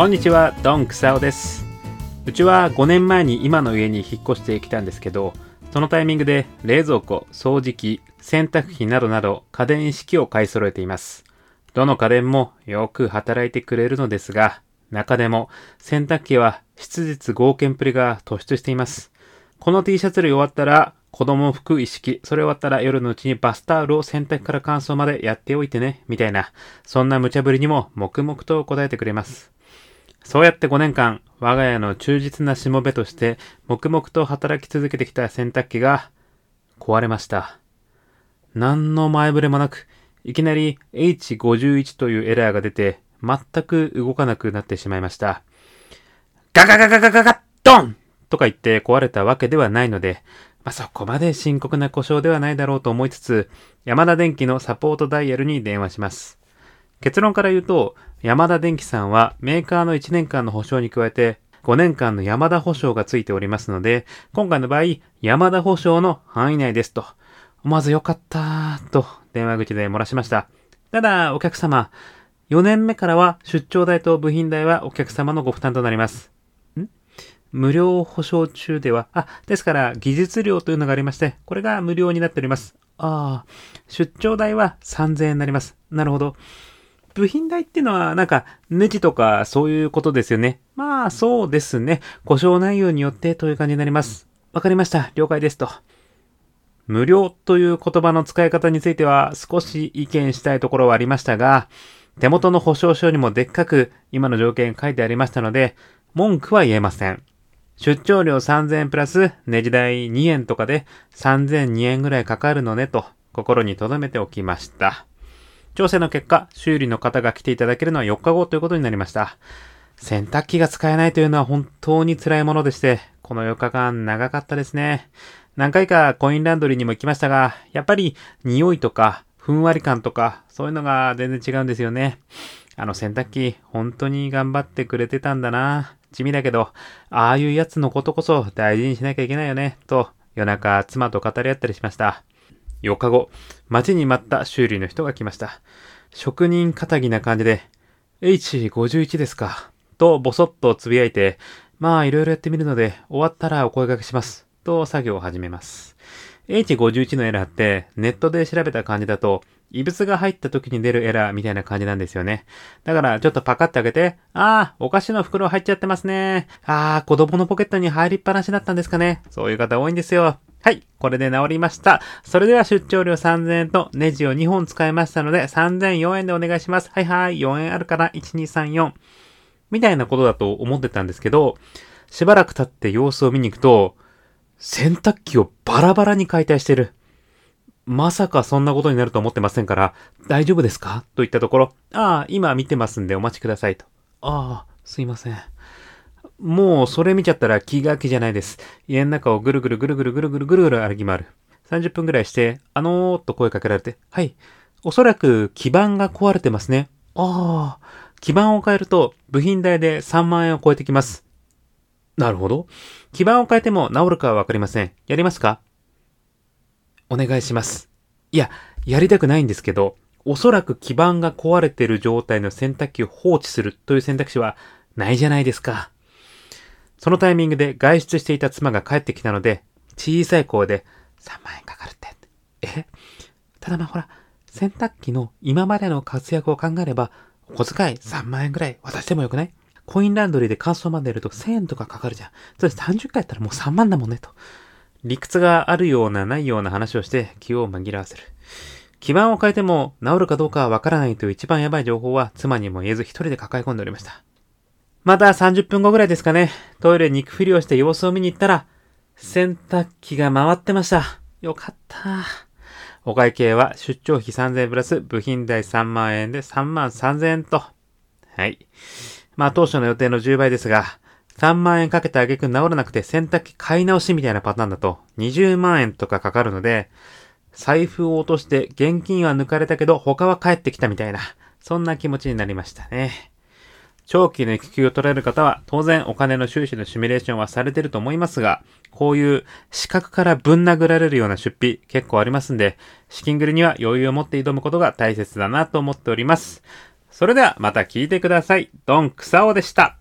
こんにちは、ドンクサオです。うちは5年前に今の家に引っ越してきたんですけど、そのタイミングで冷蔵庫、掃除機、洗濯機などなど家電一式を買い揃えています。どの家電もよく働いてくれるのですが、中でも洗濯機は質実合憲プリが突出しています。この T シャツ類終わったら子供服一式、それ終わったら夜のうちにバスタオルを洗濯から乾燥までやっておいてね、みたいな、そんな無茶ぶりにも黙々と答えてくれます。そうやって5年間、我が家の忠実なしもべとして、黙々と働き続けてきた洗濯機が、壊れました。何の前触れもなく、いきなり H51 というエラーが出て、全く動かなくなってしまいました。ガガガガガガガッドンとか言って壊れたわけではないので、まあ、そこまで深刻な故障ではないだろうと思いつつ、山田電機のサポートダイヤルに電話します。結論から言うと、山田電機さんはメーカーの1年間の保証に加えて、5年間の山田保証がついておりますので、今回の場合、山田保証の範囲内ですと。思わずよかったと電話口で漏らしました。ただ、お客様、4年目からは出張代と部品代はお客様のご負担となります。ん？無料保証中では、あ、ですから技術料というのがありまして、これが無料になっております。ああ、出張代は3000円になります。なるほど。部品代っていうのは、なんか、ネジとかそういうことですよね。まあ、そうですね。故障内容によってという感じになります。わかりました。了解ですと。無料という言葉の使い方については少し意見したいところはありましたが、手元の保証書にもでっかく今の条件書いてありましたので、文句は言えません。出張料3000円プラスネジ代2円とかで3002円ぐらいかかるのねと心に留めておきました。調整の結果、修理の方が来ていただけるのは4日後ということになりました。洗濯機が使えないというのは本当に辛いものでして、この4日間長かったですね。何回かコインランドリーにも行きましたが、やっぱり匂いとか、ふんわり感とか、そういうのが全然違うんですよね。あの洗濯機、本当に頑張ってくれてたんだな。地味だけど、ああいうやつのことこそ大事にしなきゃいけないよね、と夜中妻と語り合ったりしました。4日後、待ちに待った修理の人が来ました。職人仇な感じで、H51 ですか。と、ぼそっとつぶやいて、まあ、いろいろやってみるので、終わったらお声掛けします。と、作業を始めます。H51 のエラーって、ネットで調べた感じだと、異物が入った時に出るエラーみたいな感じなんですよね。だから、ちょっとパカって開けて、ああ、お菓子の袋入っちゃってますね。ああ、子供のポケットに入りっぱなしだったんですかね。そういう方多いんですよ。はい、これで治りました。それでは出張料3000円とネジを2本使いましたので3004円でお願いします。はいはい、4円あるから1234。みたいなことだと思ってたんですけど、しばらく経って様子を見に行くと、洗濯機をバラバラに解体してる。まさかそんなことになると思ってませんから、大丈夫ですか？と言ったところ、ああ、今見てますんでお待ちくださいと。ああ、すいません。もうそれ見ちゃったら気が気じゃないです。家の中をぐるぐるぐるぐるぐるぐるぐるぐる歩き回る。30分ぐらいして、あのーと声かけられて、はい。おそらく基板が壊れてますね。ああ、基板を変えると部品代で3万円を超えてきます。なるほど。基板を変えても治るかはわかりません。やりますか？お願いします。いや、やりたくないんですけど、おそらく基板が壊れてる状態の洗濯機を放置するという選択肢はないじゃないですか。そのタイミングで外出していた妻が帰ってきたので、小さい声で3万円かかるって。え？ただまあほら、洗濯機の今までの活躍を考えれば、お小遣い3万円ぐらい渡してもよくない？コインランドリーで乾燥までやると1000円とかかかるじゃん。それ30回やったらもう3万だもんね、と。理屈があるようなないような話をして気を紛らわせる。基盤を変えても治るかどうかはわからないという一番やばい情報は妻にも言えず一人で抱え込んでおりました。また30分後ぐらいですかね。トイレに行くふりをして様子を見に行ったら、洗濯機が回ってました。よかった。お会計は出張費3000円プラス部品代3万円で3万3000円と。はい。まあ当初の予定の10倍ですが、3万円かけてあげく治らなくて洗濯機買い直しみたいなパターンだと20万円とかかかるので、財布を落として現金は抜かれたけど他は返ってきたみたいな、そんな気持ちになりましたね。長期の育休を取られる方は当然お金の収支のシミュレーションはされてると思いますが、こういう資格からぶん殴られるような出費結構ありますんで、資金繰りには余裕を持って挑むことが大切だなと思っております。それではまた聞いてください。ドン・クサオでした。